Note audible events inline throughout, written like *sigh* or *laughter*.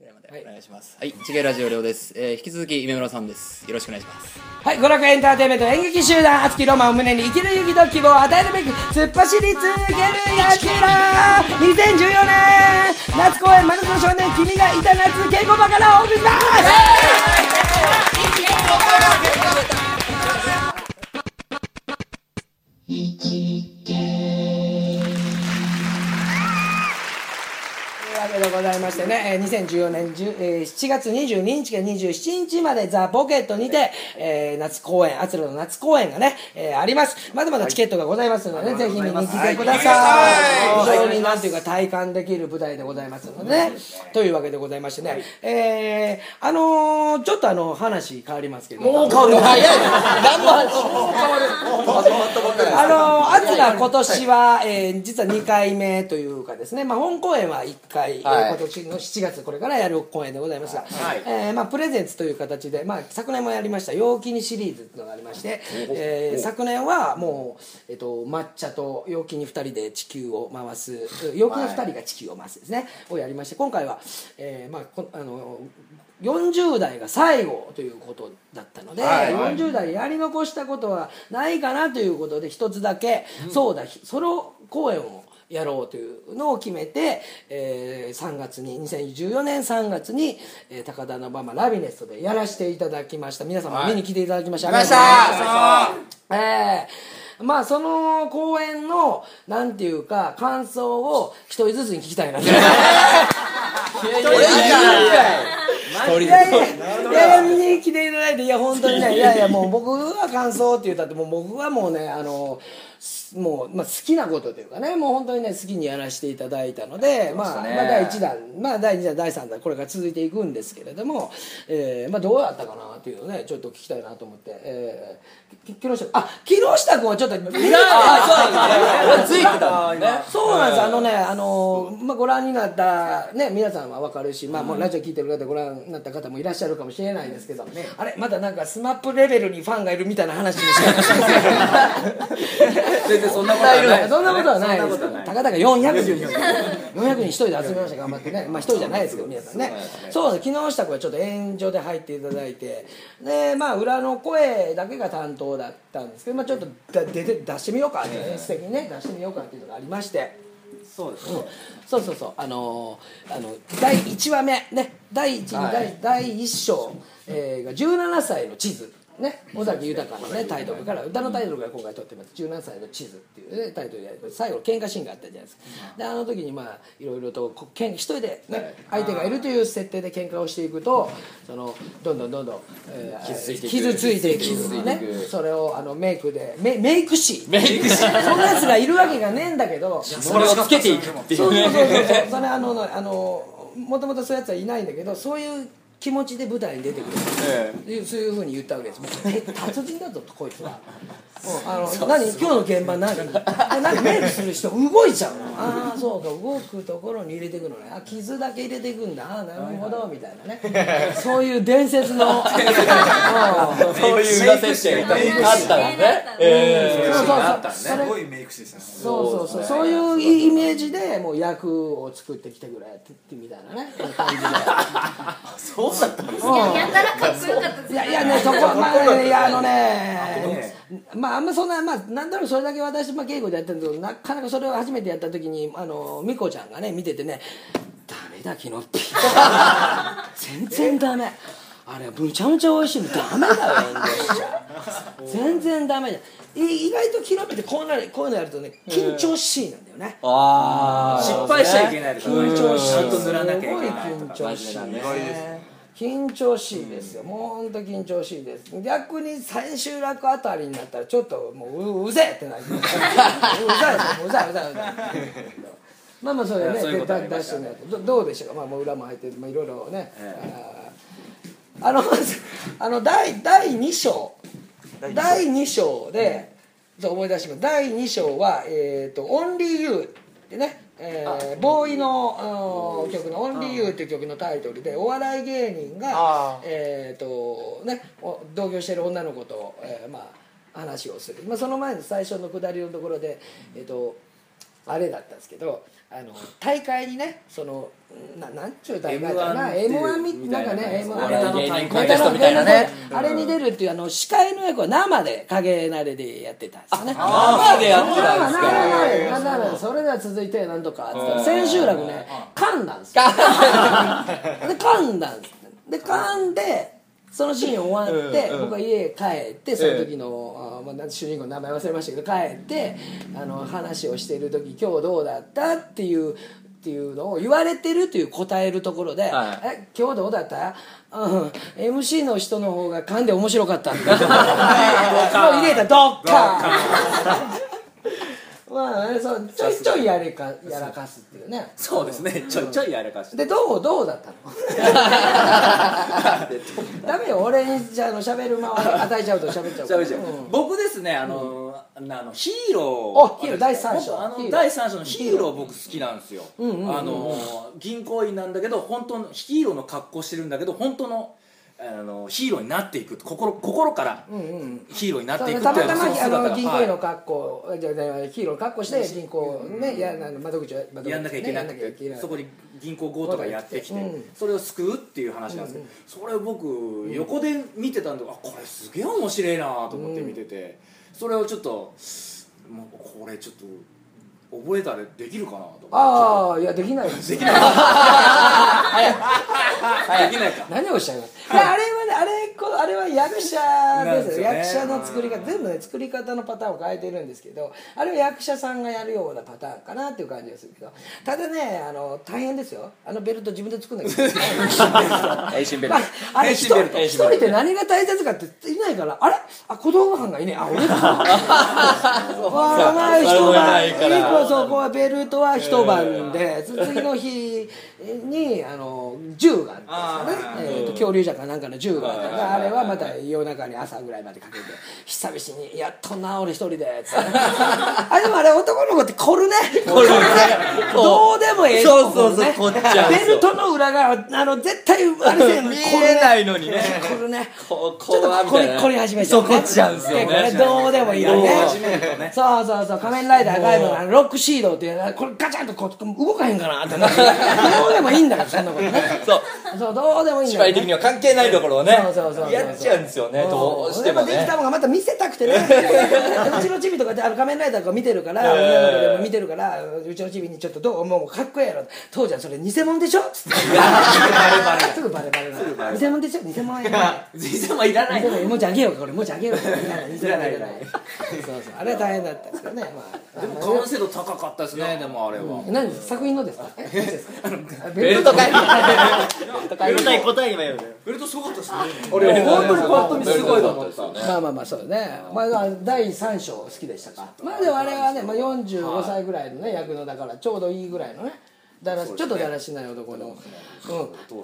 ぐらいまでお願いします。はい、地形ラジオりょうです、えー、引き続き夢村さんです。よろしくお願いします。はい、娯楽エンターテインメント演劇集団熱きロマンを胸に生きる勇気と希望を与えるべく突っ走り続けるやつら。2014年夏公演真夏の少年君がいた夏稽古場からお送りします。というでございましてね、えー2014年10、えー7月22日から27日までザ・ポケットにて、えー夏公演、アツロの夏公演がね、えーあります。まだまだチケットがございますのでね、ぜひ見に来てください。非常になんていうか体感できる舞台でございますのでね。というわけでございましてね、えーあのーちょっとあの、話変わりますけど。もう変わる。早い。何の話？あのアツが今年は、えー実は2回目というかですね、まあ、本公演は1回、えーはい。今年の7月これからやる公演でございますが、えーまあ、プレゼンツという形で、まあ、昨年もやりました「陽気に」シリーズっていうのがありまして、えー昨年はもう、えっと抹茶と陽気に2人で地球を回す陽気の2人が地球を回すですね、をやりまして今回は、えーまあ、こあの40代が最後ということだったので、はい。40代やり残したことはないかなということで一つだけ、そうだソロ公演をやろうというのを決めて、えー3月に2014年3月に、えー高田馬場ラビネストでやらせていただきました。皆様見に来ていただきまして、ありがとうございます。えーまあその公演のなんていうか感想を一人ずつに聞きたいなと。いやいやいや。い。や見に来ていただいていや本当にねいやいやもう僕は感想って言ったってもう僕はもうねあのすもう、まあ、好きなことというかねもう本当にね好きにやらせていただいたのでまあ、まあ第1弾まあ第2弾第3弾これから続いていくんですけれども、えーまあ、どうやったかなっていうのをねちょっと聞きたいなと思って、えー、き木下あ木下君はちょっと見に俺ついてたんですね。そうなんです、あのね、あのまあ、ご覧になった、ね、皆さんは分かるし、まあ、もうラジオ聞いてる方、ご覧になった方もいらっしゃるかもしれないですけど、あれ、まだなんか、スマップレベルにファンがいるみたいな話にしか？*laughs* 全然そんなことはないそんなことはないです。たかだか400人400人一人で集めました頑張ってねまあ一人じゃないですけど皆さんね。そうです。木下君はちょっと援助で入っていただいて。でまあ裏の声だけが担当だったんですけど、まあ、ちょっとだ出て出してみようかっていう素敵にね出してみようかっていうのがありまして。そうですうんそうそうそう。あのーあの第1話目ね。第1、はい。第第1章、えーが17歳の地図ね尾崎豊のねタイトルから歌のタイトルから今回取ってます「17歳の地図」っていう、ね、タイトルで最後喧嘩シーンがあったじゃないですか。であの時にまあいろいろとこけん一人で、ね、相手がいるという設定で喧嘩をしていくとそのどんどんどんどん、えー傷ついていく。ね。それをあのメイクでメメイク師。メイク師。そんなやつがいるわけがねえんだけどそれをつけていくっていそううそうそうそう。ねそれあのあのもともとそういうやつはいないんだけどそういう気持ちで舞台に出てくるえでそういうふうに言ったわけです。もうえ達人だぞとこいつは。う。んあの何今日の現場何？*laughs* え何メイクする人動いちゃうの。ああそうか動くところに入れていくのね。あ傷だけ入れていくんだ。ああなるほどみたいなね。そういう伝説の。うん。そういう裏設定があったんですね。ええ。そうそうすごいメイク師でしたね。そうそうそう。そういうイメージでもう役を作ってきてくれってみたいなね。感じで。*laughs* そうだったんですうんやたらかっこよかったですいやいやねそこまあいやあのね。まああんまそんなまあなんだろうそれだけ私まあ稽古でやってるんだけどなかなかそれを初めてやった時にあの美子ちゃんがね見ててねダメだ昨日ピ全然ダメ。あれむちゃむちゃ美味しいのダメだよ遠慮しちゃ。全然ダメじゃん。い意外と昨日ってこうなるこういうのやるとね緊張しいなんだよね。ああ失敗しちゃいけないとか。緊張しい。ちゃんと塗らなきゃいけないすごい緊張しいね緊張しいですよ、もう本当緊張しいです。逆に千秋楽あたりになったらちょっともうううぜえってなる *laughs* うざいですよ。うざいうざいうざいまあまあそれね。出ましてどどうでしたか？まあもう裏も入ってまあいろいろね、あー。あのまずあの第第2章。第2章。で、そう思い出します。第2章は「えー、とオンリーユー」ってね、えーボーイの曲の「オンリーユー」っていう曲のタイトルでお笑い芸人があ、えーとね、お同居してる女の子と、えーまあ、話をする、まあ、その前の最初の下りのところで、えーとあれだったんですけどあの大会にねそのななんちゅう大会かな m 1みなんかね m 俺の芸人コン。ネテストみたいなね。あれに出るっていうあの司会の役は生で影慣れでやってたんですよね。生でやってたんですか。生で生でそれでは続いてなんとか千秋楽ね噛んだんですよで噛んだんですで噛んでそのシーン終わって、僕は家帰ってその時の、あまあ、主人公の名前忘れましたけど帰ってあの話をしている時今日どうだった？っていうっていうのを言われてるという答えるところで「はい。え今日どうだった?」うん、MC の人の方が噛んで面白かったんだ *laughs* もう入れた。どっかまあねそうちょいちょいやれかやらかすっていうね。そうですね。ちょいちょいやらかしてでどうどうだったの？*laughs* *laughs* ダメよ俺にじゃああの喋る間を与えちゃうと喋っちゃうから。喋っちゃう。うん。僕ですねあの、あのヒーロー。おヒーロー第三章。本当あの第三章のヒーロー僕好きなんですよ、あの銀行員なんだけど本当のヒーローの格好してるんだけど本当のあのヒーローになっていく心心からヒーローになっていくっていうたまたまあその銀行員のは格好、じゃあじゃあヒーローの格好して銀行ねやあの窓口を窓口いやんなきゃいけなくねやんなきゃいけない。てそこに銀行強盗がやってきて、うんそれを救うっていう話なんですけど、それを僕横で見てたんであこれすげえ面白いなと思って見てて、それをちょっともうこれちょっと覚えたらできるかなと思ってああいやできないです。*laughs* できない。*laughs* できないか。何をおっしゃいます？あれはねあれこあれは役者ですよ。ね。役者の作り方全部ね作り方のパターンを変えてるんですけどあれは役者さんがやるようなパターンかなっていう感じがするけどただねあの大変ですよ。あのベルト自分で作んなきゃいけない。*laughs* 遠心ベルト。まあ、あれ一人一人で何が大切かっていないからあれ？あ小道具班がいね。えあ俺だ。*laughs* わあまあ一誰もい晩ないから。一個そこはベルトは一晩で、次の日にあの銃があったんですかね、えーと恐竜じゃかなんかの銃があったあれはまた夜中に朝ぐらいまでかけて久々に「やっとな俺一人で」つって。*laughs* あでもあれ男の子って凝るね。凝るね。どうでもええそうそうそうね。凝っちゃう。ベルトの裏側あの絶対あれせん *laughs* 見えないのにね。凝るね。こちょっと凝り凝り始めちゃう、ね、そう凝っちゃうんですよね。結構どうでもいいよね。そうそうそう。仮面ライダーガイムのロックシードってこれガチャンとこう動かへんかなってなってどうでもいいんだからそんなことね。*laughs* そう。そうどうでもいいんだ芝居的には関係ないところをねそうそうそうそうやっちゃうんですよねどうしてもでできたねもんがまた見せたくてね。*laughs* うちのチビとかってあの仮面ライダーとか見てるから女の子でも見てるからうちのチビにちょっとどうもうかっこええやろ父ちゃんそれ偽物でしょ？つって。すぐバレバレな偽物でしょ？偽物 *laughs* いらない。偽物もうじゃあげようかこれもうじゃあげようか。いらない偽物いらない。そうそうあれは大変だったんですけどね。まあ。でも完成度高かったですねでもあれは、何です作品のですか？ベルト買いベルト対答え今よ。ベルトすごかったですね。俺本当に本当にすごいと思ったまあまあまあそうね、まあ、第3章好きでしたか。まあでもあれはね、まあ、45歳ぐらいのね役のだからちょうどいいぐらいのね。だらちょっとだらしない男の。うん。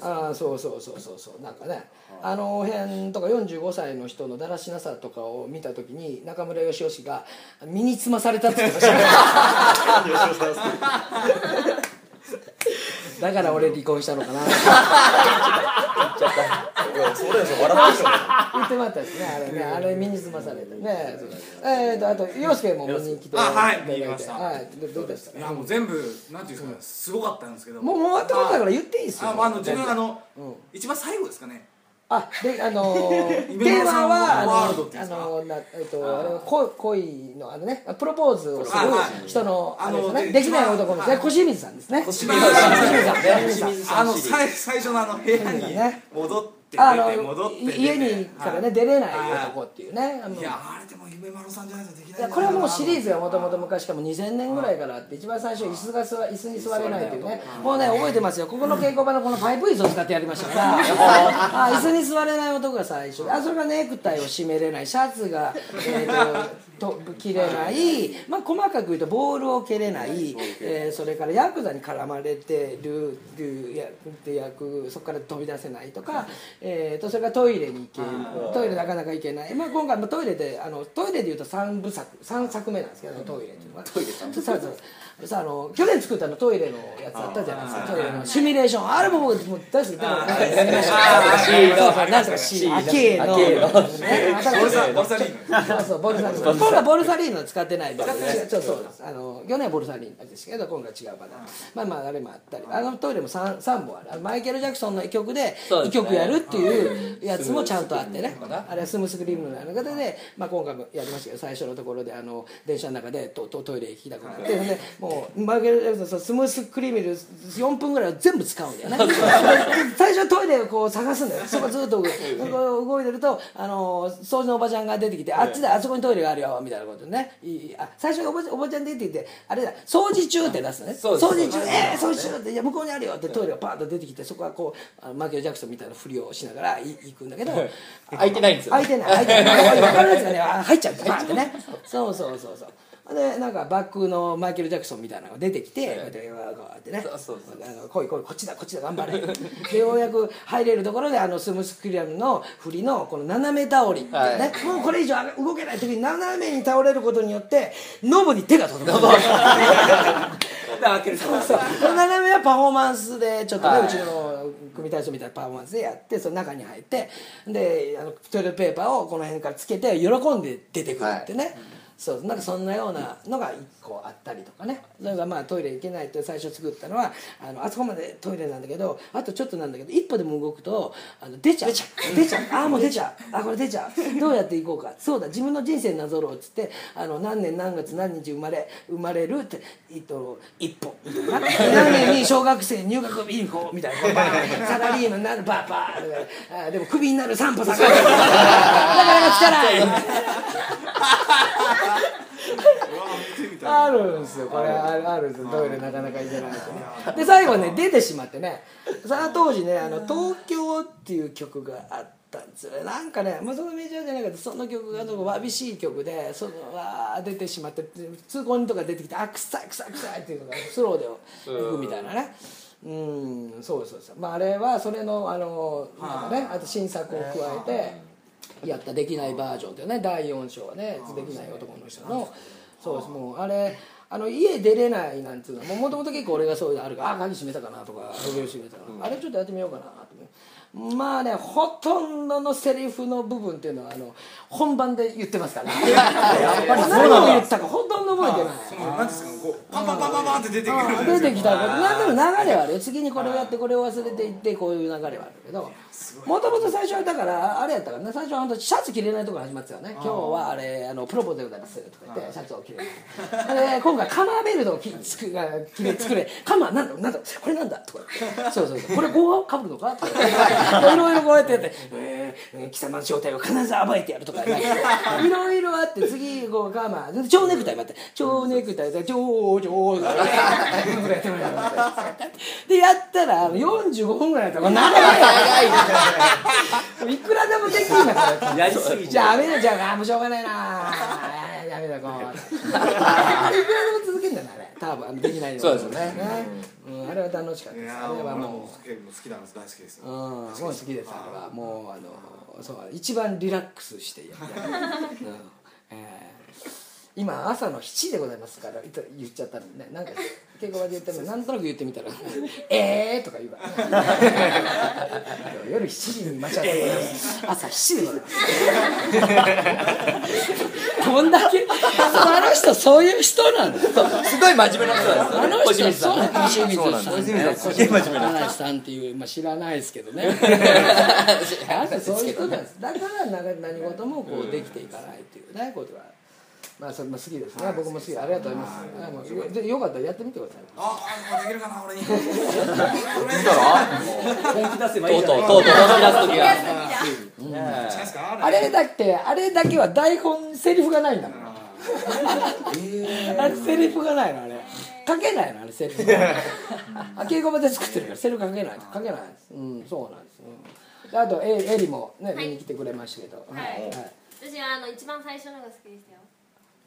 ああそうそうそうそうそう。なんかね。あの辺とか45歳の人のだらしなさとかを見た時に中村義雄が身につまされたって言ってましただから俺離婚したのかな。そうだよ笑ってる言ってもらったですねあれね。あれ身につまされてね。えーとあと洋介も見に来てあはいいただいて。見に来ました。はい。どどうでした？いやもう全部なんていうんですかすごかったんですけども。うもう終わったことだから言っていいですよ。ああの自分あの一番最後ですかねあであのー、夢テーマはあのあのなえっとあれは恋恋のあのねプロポーズをする人のあのね。できない男のですね小清水さんですね。小清水さんあの最最初のあの部屋にね。戻ってあ出ての戻って出て。家にからね出れない男っていうね。あのいやあれでも夢丸さんじゃないとできないいやこれはもうシリーズがもともと昔からもう2000年ぐらいからあって一番最初椅子が座椅子に座れないっていうね。もうね覚えてますよ。ここの稽古場のこのパイプ椅子を使ってやりましたから。あ *laughs* 椅子に座れない男が最初。あそれがネクタイを締めれない。シャツが、えーとと着れない、まあ、細かく言うとボールを蹴れない、えーそれからヤクザに絡まれてるって役そこから飛び出せないとか、えー、とそれからトイレに行けトイレなかなか行けない、まあ、今回もトイレであのトイレでいうと3部作3作目なんですけどトイレっていうのは。トイレそうそうさあの去年作ったのトイレのやつあったじゃないですか。トイレのシミュレーション。あれも僕もう大好きだからなんとか C アケーの。ボルサリーノそうボルサリーノ今回ボルサリーノ使ってないんでそうそう。あの去年はボルサリーノですけど今回違うパターン。まあまああれもあったり。あのトイレも 3, 三本ある。マイケル・ジャクソンの曲で1そうですね曲やるっていうやつもちゃんとあってね。あれはスムースクリームのやり方で、まあ、今回もやりましたけど最初のところであの電車の中でトトトイレ行きたくなって。でもうマイケル・ジャクソンそうスムースクリームで4分ぐらいは全部使うんだよね。最初はトイレをこう探すんだよ。*laughs* そこずっと動いこう動いてるとあの掃除のおばちゃんが出てきて「あっちだあそこにトイレがあるよ」みたいなことね。あ最初におばおばちゃん出てきてあれだ掃除中って出すのね。掃除中えー、掃除中っていや向こうにあるよってトイレがパーッと出てきてそこはこうマイケル・ジャクソンみたいなふりをしながらい行くんだけど開いてないんですよ開いてない開いてない。分 *laughs* かるやつがねあ入っちゃう。バーってね。そうそうそうそうでなんかバックのマイケル・ジャクソンみたいなのが出てきてこうやってこうやってね。来い来いこっちだこっちだ頑張れ。でようやく入れるところであのスムースクリアムの振りのこの斜め倒りっていうね、もうこれ以上動けない時に斜めに倒れることによってノブに手が届く開け。る *laughs* そうそう。斜めはパフォーマンスでちょっとね、うちの組体操みたいなパフォーマンスでやってその中に入って。であのトイレットペーパーをこの辺からつけて喜んで出てくるってね、そうなんかそんなようなのが1個あったりとかね。それがまあトイレ行けないって最初作ったのはあのあそこまでトイレなんだけどあとちょっとなんだけど一歩でも動くとあの *laughs* 出ちゃう。出ちゃう。ああもう出ちゃう。あこれ出ちゃう。どうやって行こうか。そうだ自分の人生なぞろうっつってあの何年何月何日生まれ生まれるって、えっと、一歩。*laughs* 何年に小学生入学インフォみたいな。*laughs* サラリーマンになるバーバーあでもクビになる3歩下がるだから来たらあるんですよ。これある。んですよ。トイレなかなか行けないとね。で最後ね出てしまってね。その当時ね「あの東京」っていう曲があったんですよね。なんかね、まあ、そのメジャーじゃないけどその曲がわびしい曲でそのわー出てしまって通行人とか出てきて「あ臭い臭い臭い」っていうのがスローで行くみたいなね。うんそうそうそう。まああれはそれのあのなんかねあと新作を加えてやった「できないバージョン」っていうね第4章はね「できない男の人の」そうです。もうあれあの家出れないなんていうの。はもともと結構俺がそういうのあるからあ鍵閉めたかなとか扉閉めたかな、あれちょっとやってみようかなまあねほとんどのセリフの部分っていうのはあの本番で言ってますから。やっぱり何を言ったかほとんど覚えてないですかこうパンパンパンパンパンって出てくる。あ出てきたことなんでも流れはあるよ。次にこれをやってこれを忘れていってこういう流れはあるけどもともと最初はだからあれやったからね最初は本当シャツ着れないところ始まってたよね。今日はあれあのプロポーズで歌するとか言ってシャツを着れない。で今回カマーベルトをきつくが着れ作れカマーなんだなんだこれなんだとかそうそうそう。これこうかぶるのか？とかいろいろこうやってやって「えー貴様の正体を必ず暴いてやる」とかね。いろいろあって次こうカマーで蝶ネクタイ待って蝶ネクタイで蝶蝶がでやったらあの45分ぐらいやったら長いいくらでもできるんだから。やりすぎじゃあやめだ。じゃああもうしょうがないなやめだこう。*laughs* いくらでも続けるんだよねあれ多分あのできないのそうですよね。うん、あれは楽しかったです。あれはもう。好きなんです。大好きです。ううんもう好きです。あれはもうあのそう一番リラックスしてやる、うん。えー。今朝の7時でございますから言っちゃったのね。なんか稽古場で言ってもなんとなく言ってみたら「えー」とか言うから夜7時に待ち合わせ。朝7時でございますこんだけあの人そういう人なんだすごい真面目な人なんですよあの人小清水さん。ね小清水さんそうなんです。ねすげえ真面目な小清水さんっていう、まあ、知らないですけどね。あの人そういう人なんです。だから何何事もこうできていかないっていうねことは。まあそれも好きですね。僕も好きありがとうございます。はい。もうでよかったらやってみてください。ああできるかな俺に。*laughs* 本気出せばいいとうとうとうとう本気出す時が違いますかあれだってあれだけは台本セリフがないんだもん。あ *laughs* れセリフがないのあれ。書けないのあれセリフ。あ稽古場で作ってるからセリフ書けない書けないです。うんそうなんです、うん、であとエエリもね見に来てくれましたけど。はい。私はあの一番最初のが好きでしたよ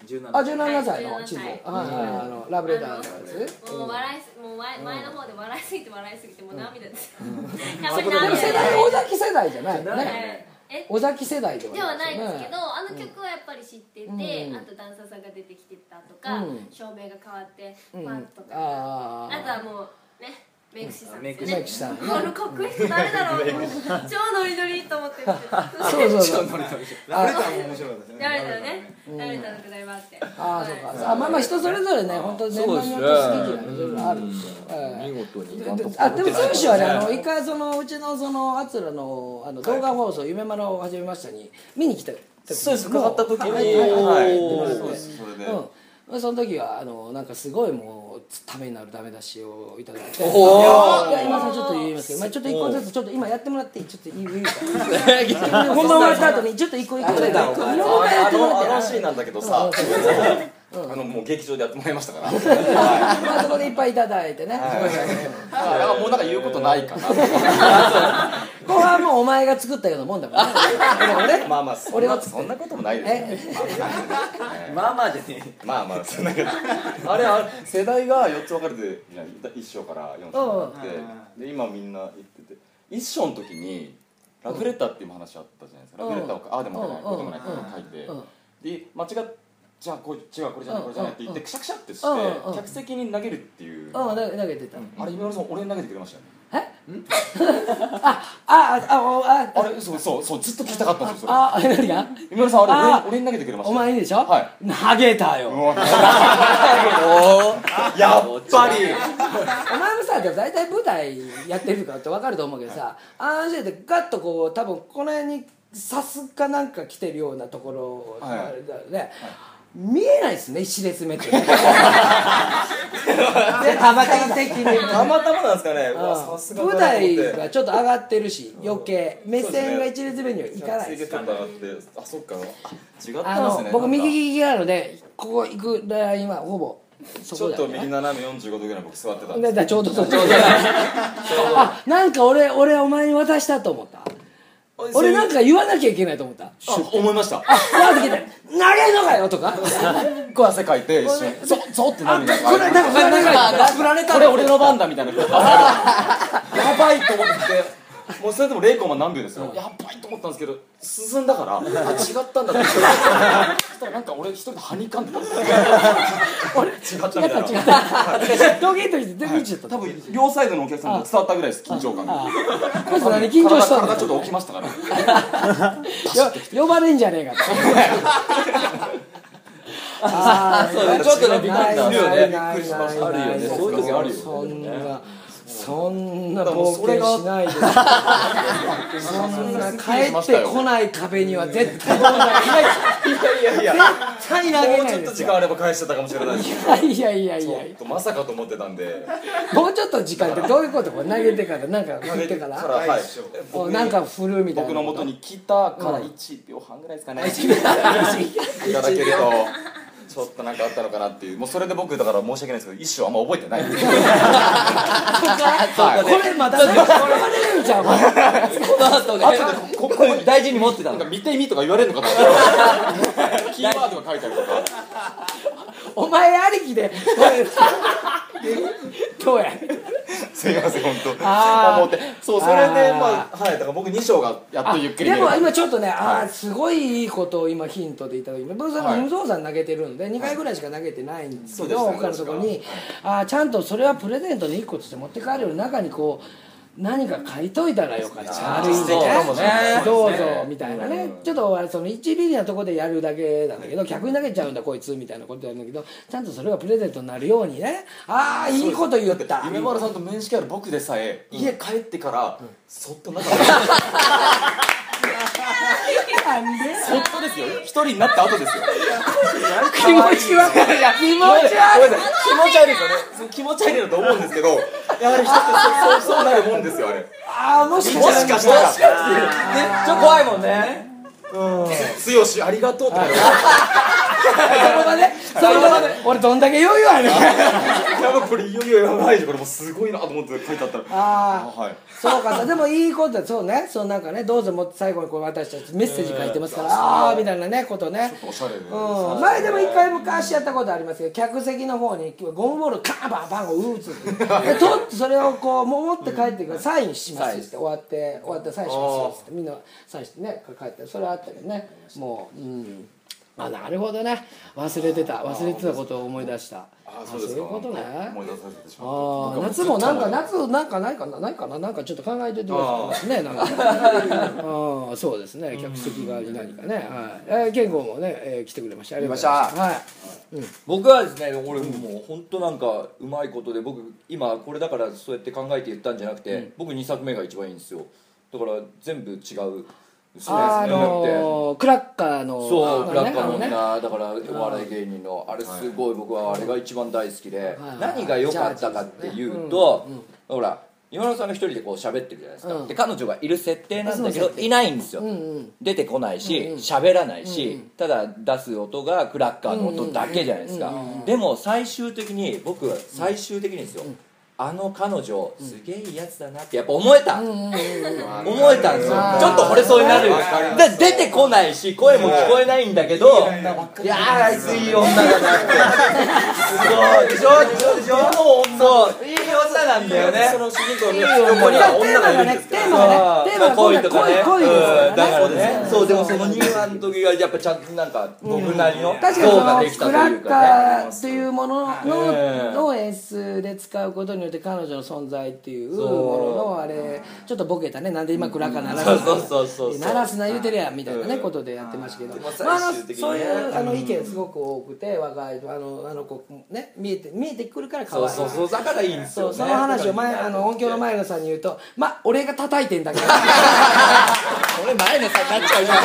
17あ17歳。のはい地図、17はい歳はいはいあのラブレターのやつ。もう笑いすもう前前の方で笑いすぎて笑いすぎてもう涙です、*laughs* やっあぱり涙世代尾崎世代じゃない。尾崎世代ではないですけど、ねあの曲はやっぱり知ってて、うん。あとダンサーさんが出てきてたとか、うん。照明が変わってうん。ファンとか、あとはもうねメイク師さんですよメイねク師さんね。このかっこいい人誰だろうもう超ノリノリと思って見てそうそうそう。ラブレターも面白かったですね。やられたらねやられたらくらいはあって。ああそうか。あまあまあ人それぞれね本当年齢によって好き嫌いいろいろあるんで。すよ、ええ。見事にあでも剛はねあの一回そのうちのその桂のあの動画放送「夢まの始めました」に見に来たそうです。伺った時に。はいはいはい。はい。そうですそれでうん、その時はあのなんかすごいもうためになるダメ出しをいただい。ておー。いや今さんちょっと言いますけど、まあ、ちょっと一個ずつちょっと今やってもらっていいちょっと言うか。ら本番終わった後にちょっと一個一個でもう一回やってもらって。あのシーンなんだけどさ。*laughs* あのもう劇場でやってもらいましたから。まあそこでいっぱいいただいてね、もうなんか言うことないかな *laughs* 後半もうお前が作ったようなもんだもんね。俺 *laughs* まあまあそん俺はなそんなこともないです *laughs* まあまあじゃねまあまあそんなこと。*laughs* あれあれ世代が4つ分かれてるじゃん。一章から4章になってで今みんな言ってて。一章の時にラブレターっていう話あったじゃないですか。ラブレターをああでもないこうでもない。って書いて。うん。で間違っじゃあこれ違うこれじゃないこれじゃないって言ってくしゃくしゃってしてうん。うん。客席に投げるっていう。うん。投げ投げてたあれ今村さん俺に投げてくれましたよねあああおああれそうそうそうずっと聞きたかったんですよ。ああ何が？今村さんあれあ俺俺に投げてくれました。お前にでしょ？は投げたよ。*laughs* やっぱり。お前もさ大体舞台やってるからって分かると思うけどさああしててガッとこう多分この辺にさすかなんか来てるようなところはい見えないですね一列目って。*laughs* たまたま的にたまたまなんですかね。舞台がちょっと上がってるし余計。目線が一列目にはいかないですあそっか。あ違ったあんですね。の僕右利きなのでここ行くラインはほぼそちょっと右斜め45度ぐらい僕座ってたんでちょうどそうちょうどあなんか俺俺お前に渡したと思った俺なんか言わなきゃいけないと思った。あ思いました。あわざと来て投げんのかよとか。*laughs* こう汗かいて一瞬ゾッゾッってなるこれなんか振られたこれ俺の番だみたいな。*laughs* やばいと思って *laughs* もうそれでも0コマ何秒ですよ。やばいと思ったんですけど進んだから *laughs* あ違ったんだってそしたらなんか俺一人ではにかんでたんですよ俺違ったみたいな。ドキッとして全部った多分両サイドのお客さんも伝わったぐらいです緊張感が。緊張したの体体ちょっと起きましたから。よ *laughs* 呼ばれんじゃねえかと。あーちょっとねびっくりしました。あるよね。そういう時あるよねそんな冒険しないでそんな帰ってこない壁には絶対飛んない。いやいやいや。絶対投げもうないですよ。ちょっと時間あれば返してたかもしれないいやいやいやいやまさかと思ってたんで。もうちょっと時間ってどういうこと投げてからなんか振ってから。からはい。おなんか振るみたいな僕の元に来たから1秒半ぐらいですかね。いただけるとちょっとなんかあったのかなっていう。もうそれで僕だから申し訳ないですけど一生あんま覚えてない。んですよはい。これまたこれまでるんちゃうこの後ね。ここに大事に持ってたの。なんか見てみとか言われるのかと。思ったキーワードが書いてあるとか。お前ありきで。どうやすいません本当。思って。そうそれでまあはい。だから僕2章がやっとゆっくりでも今ちょっとね、ああはい。すごいいいことを今ヒントでいただきました僕無造作に投げてるんで2回ぐらいしか投げてないんですけど、他のところに、ああちゃんとそれはプレゼントの1個として持って帰るより中にこう何か書いといたらよかった。悪いんで素敵かもしれないね。どうぞみたいなね。ちょっとあれその1ミリなところでやるだけなんだけど客に投げちゃうんだこいつみたいなことやるんだけどちゃんとそれがプレゼントになるようにね。ああいいこと言った。夢丸さんと面識ある僕でさえ家帰ってからそっと中になんで？そっとですよ。一人になった後ですよ。*laughs* 気持ちは気持ちごめんなはさい。気持ち悪いですよね。気持ち悪いなと思うんですけどやはり人ってそうそうそうなるもんですよあれ。ああもしかもしたら。しかしたら。ちょっと怖いもんね剛ありがとうって。言われの場で？その場で？俺どんだけ余裕ある？ねんやばいこれいよいよやばいこれもうすごいなと思って書いてあったら。ああはい。そうか。でもいいことそうね。そうなんかねどうぞもう最後にこう私たちメッセージ書いてますから、ああみたいなねことね。おしゃれで。うん、前でも一回昔やったことありますけど客席の方にゴムボールカーンバンバンを打つ *laughs* で取ってそれをこう持って帰ってくる。サインしますって。終わって終わってサインしますって。みんなサインしてね帰って。それはあったけどね。もううん。あなるほどね。忘れてた。忘れてたことを思い出した。あそういうことね。思い出させてしまあった。あ夏もなんか夏なんかないかな？ないかな？なんかちょっと考えててくださいねなんかああそうですね。*laughs* 客席側に何かね。はい。えー健吾もね、えー来てくれました。ありがとうございました。はい。僕はですね俺もう本当なんかうまいことで僕今これだからそうやって考えて言ったんじゃなくて、僕2作目が一番いいんですよ。だから全部違うそうあですね。のークラッカーのそう、クラッカーの女、だからお笑い芸人のあれすごい僕はあれが一番大好きで、何が良かったかっていうと、ほら今村さんが一人でこう喋ってるじゃないですか、うん。で彼女がいる設定なんだけどいないんですよ、うんうん。出てこないし喋、らないし、ただ出す音がクラッカーの音だけじゃないですか、でも最終的に僕は最終的にですよ、あの彼女すげえいいやつだなってやっぱ思えた、思えたんですよ。ちょっと惚れそうになる。で出てこないし声も聞こえないんだけどいやーあいついい女だなって。すごい。でしょ？でしょ？でしょ？そういい女なんだよねその主人公の横には女がいるんねですテーマがねテーマが恋とかね恋恋ですねう。んだからねそう。でもその2話の時がやっぱちゃんとなんか僕なりの確かにその像ができたとクラッカいうかねーというものええのの演出で使うことによって彼女の存在っていうもののあれちょっとボケたねなんで今クラッカー鳴らすそうそうそうそう鳴らすな言うてるやんみたいなねことでやってましたけどそういうあの意見すごく多くて若いあのあの子ね見えて見えてくるから可愛いそうそうそうだからいいんですよの話を前あの音響の前野さんに言うとまあ俺が叩いてんだけど。*laughs* 俺前野さんになっちゃうじゃん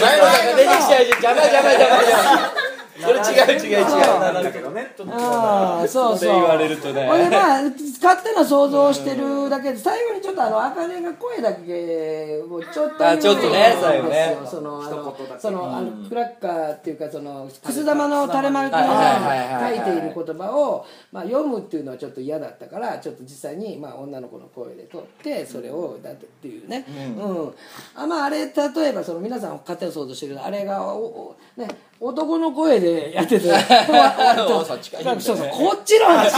前野さんが出てきちゃうじゃん。邪魔邪魔邪魔邪魔それ違う違う違う。なんだけどね。ああそうそう。言われるとね。ほんでまあ勝手な想像をしてるだけで最後にちょっとあの茜が声だけをちょっとあちょっとね最後ね。そのあのそのあのクラッカーっていうかそのくす玉の垂れ丸君はいはいが書いている言葉をまあ読むっていうのはちょっと嫌だったからちょっと実際にまあ女の子の声で撮ってそれをだってっていうね。うん。あまああれ例えばその皆さん勝手に想像してるあれがね男の声でやってて。*laughs* そうそうこっちの話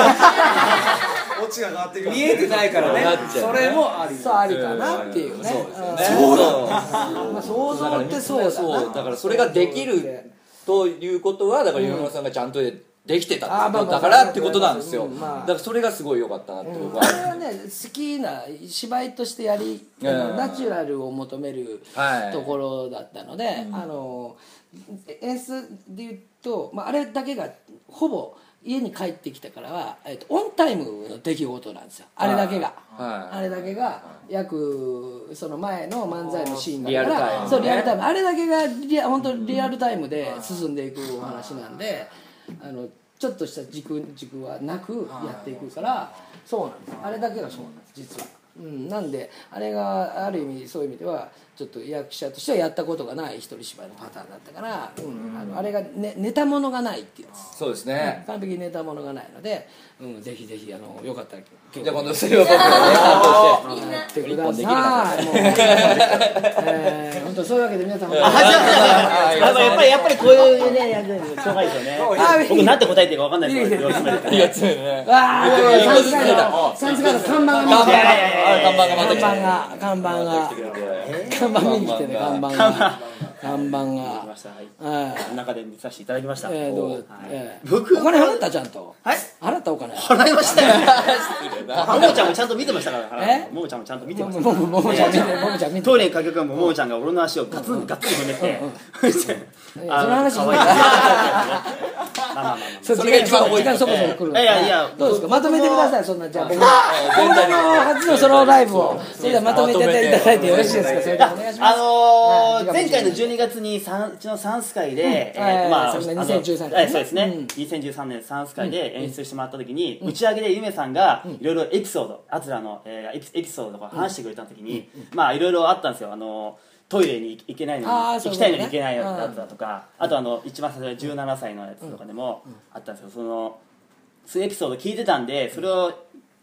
オチが変わってくる。見えてないからね。それもあり。そうありかなっていうね。そうだ *laughs* まあ想像ってそうだな。そうだからそれができるということはだから今村さんがちゃんとできてたってことあまあまあだからってことなんですよ。だからそれがすごい良かったなって僕は。あれはね好きな芝居としてやり、ナチュラルを求めるはい。ところだったので、あの演出で言うと、まあ、あれだけがほぼ家に帰ってきたからは、えっと、オンタイムの出来事なんですよ。あれだけが、はい。あれだけが約その前の漫才のシーンだリアルタイムね。そうリアルタイム。あれだけがリア本当リアルタイムで進んでいくお話なんであのちょっとした軸軸はなくやっていくからそうなんですあれだけがそうなんです実は。うん、なんであれがある意味そういう意味ではちょっと役者としてはやったことがない一人芝居のパターンだったから、うん、あのあれが、ね、ネタものがないっていう。そうですね。完璧にネタものがないので、うん、ぜひぜひあのよかったら今じゃあ今度それを僕がね担当してやってくだ一本できな。さいもう。えー本当そういうわけで皆さんあ、やっぱり、やっぱりこういうね、やつにしょうがないですよね。僕なんて答えていいかわかんないですよ。四つ目ねわあ、サンスガイド、サンスガイド看板がが看板が看板が、看板見に来てね、看板が、看板来が。中で見させていただきました。えー、どう僕お金払ったちゃんと。はい。払ったお金。払いましたよ。*laughs* ももちゃんもちゃんと見てましたから。え？ももちゃんもちゃんと見てました。ももちゃん見て、ももちゃん見て。トイレに駆け込むももちゃんが俺の足をガツンガツン踏めて、その話いまあまあまあまあそそれが一番多いそこそこ来るいやいやどうですか？まとめてくださいそんなじゃあ。*laughs* 僕本田の初のソロライブを。それではまとめていただいてよろしいですか？それではお願いします。あの前回の12月にうちのサンス会で、まあ、はいそうですね。あの2013年そうですね、うん。2013年サンス会で演出してもらった時に、打ち上げでゆめさんがいろいろエピソード、あつらの、エピソードとか話してくれた時に、まあいろいろあったんですよ。あのトイレに行けないのに行きたいのに行けないやつだとかあとあの一番最初の17歳のやつとかでもあったんですよ。そのそういうエピソード聞いてたんでそれを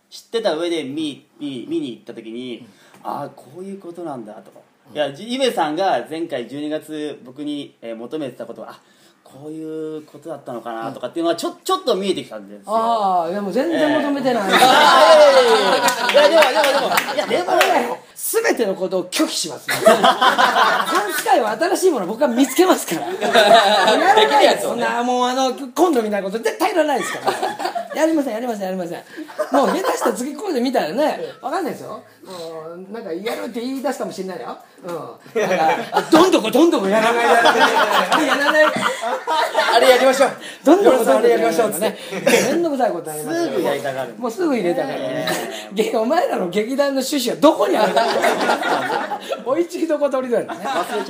知ってた上で見見見に行った時にああこういうことなんだとか。いやじゆめさんが前回12月僕に、えー求めてたことはあこういうことだったのかなとかっていうのはちょちょっと見えてきたんですよ。ああでも全然求めてない、あ *laughs* ーいやいやいやいやいやでもでもでもいやでもね全てのことを拒否します、ね、ダンス界は新しいものを僕は見つけますから。*laughs* やらない。そんなもうあの今度みたいなこと絶対やらないですからやりませんやりませんやりません。もう下手したら次こうで見たらねわかんないですよ。もうなんかやるって言い出すかもしれないよ。うん。だからどんどこどんどこやらないやらないやらない。あれやりましょう。どんどこどんどこあれやりましょう。っつってね面倒くさいことになりますよすぐやりたがる。もうすぐ入れたからね、げお前らの劇団の趣旨はどこにある？んだおいちきどこ取りだよね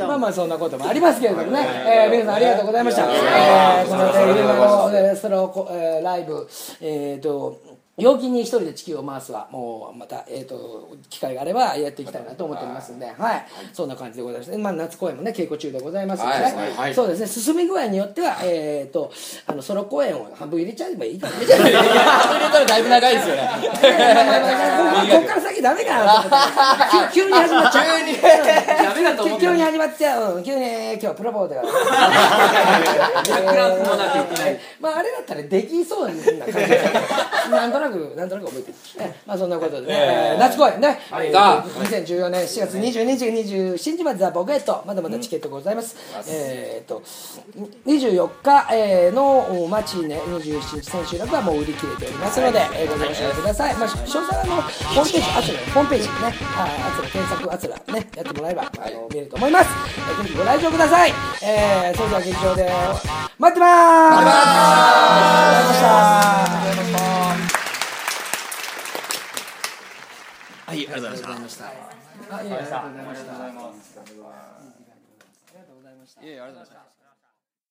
まあまあそんなこともありますけれどもね、えー、皆さんありがとうございました、えー、このね、いろいろえーそれをこ、えー、ライブえっ、と陽気に一人で地球を回すはもうまた、えー、と機会があればやっていきたいなと思っておりますんで、はい。そんな感じでございます、まあ、夏公演もね稽古中でございますので、ね。はいそうですね。進み具合によっては、えー、とあのソロ公演を半分入れちゃえばいいかもしれない入れたらだいぶ長いですよね。ここから先ダメかなと思って。*laughs* 急急に始まっちゃう。急に始まっちゃう、うん、急に今日はプロポーズだから。脈絡もなきゃいけない。まああれだったらできそうな感じなんとなくなんとなく覚えてる、ね、まあそんなことでね、えー。夏公演ね、えーさあ。2014年4月22日27日までザ・ボケットまだまだチケットございます、えーっと24日、えーのマチネ27日千秋楽はもう売り切れておりますので、えーご了承ください、まあ、詳細はあのホームページあつらホームページね。はいあつら検索あつらねやってもらえば、あの見れると思います、えーぜひご来場ください、えーそれでは劇場で待ってまーす。ありがとうございました。はいありがとうございました。ありがとうございました。ありがとうございました。いえありがとうございました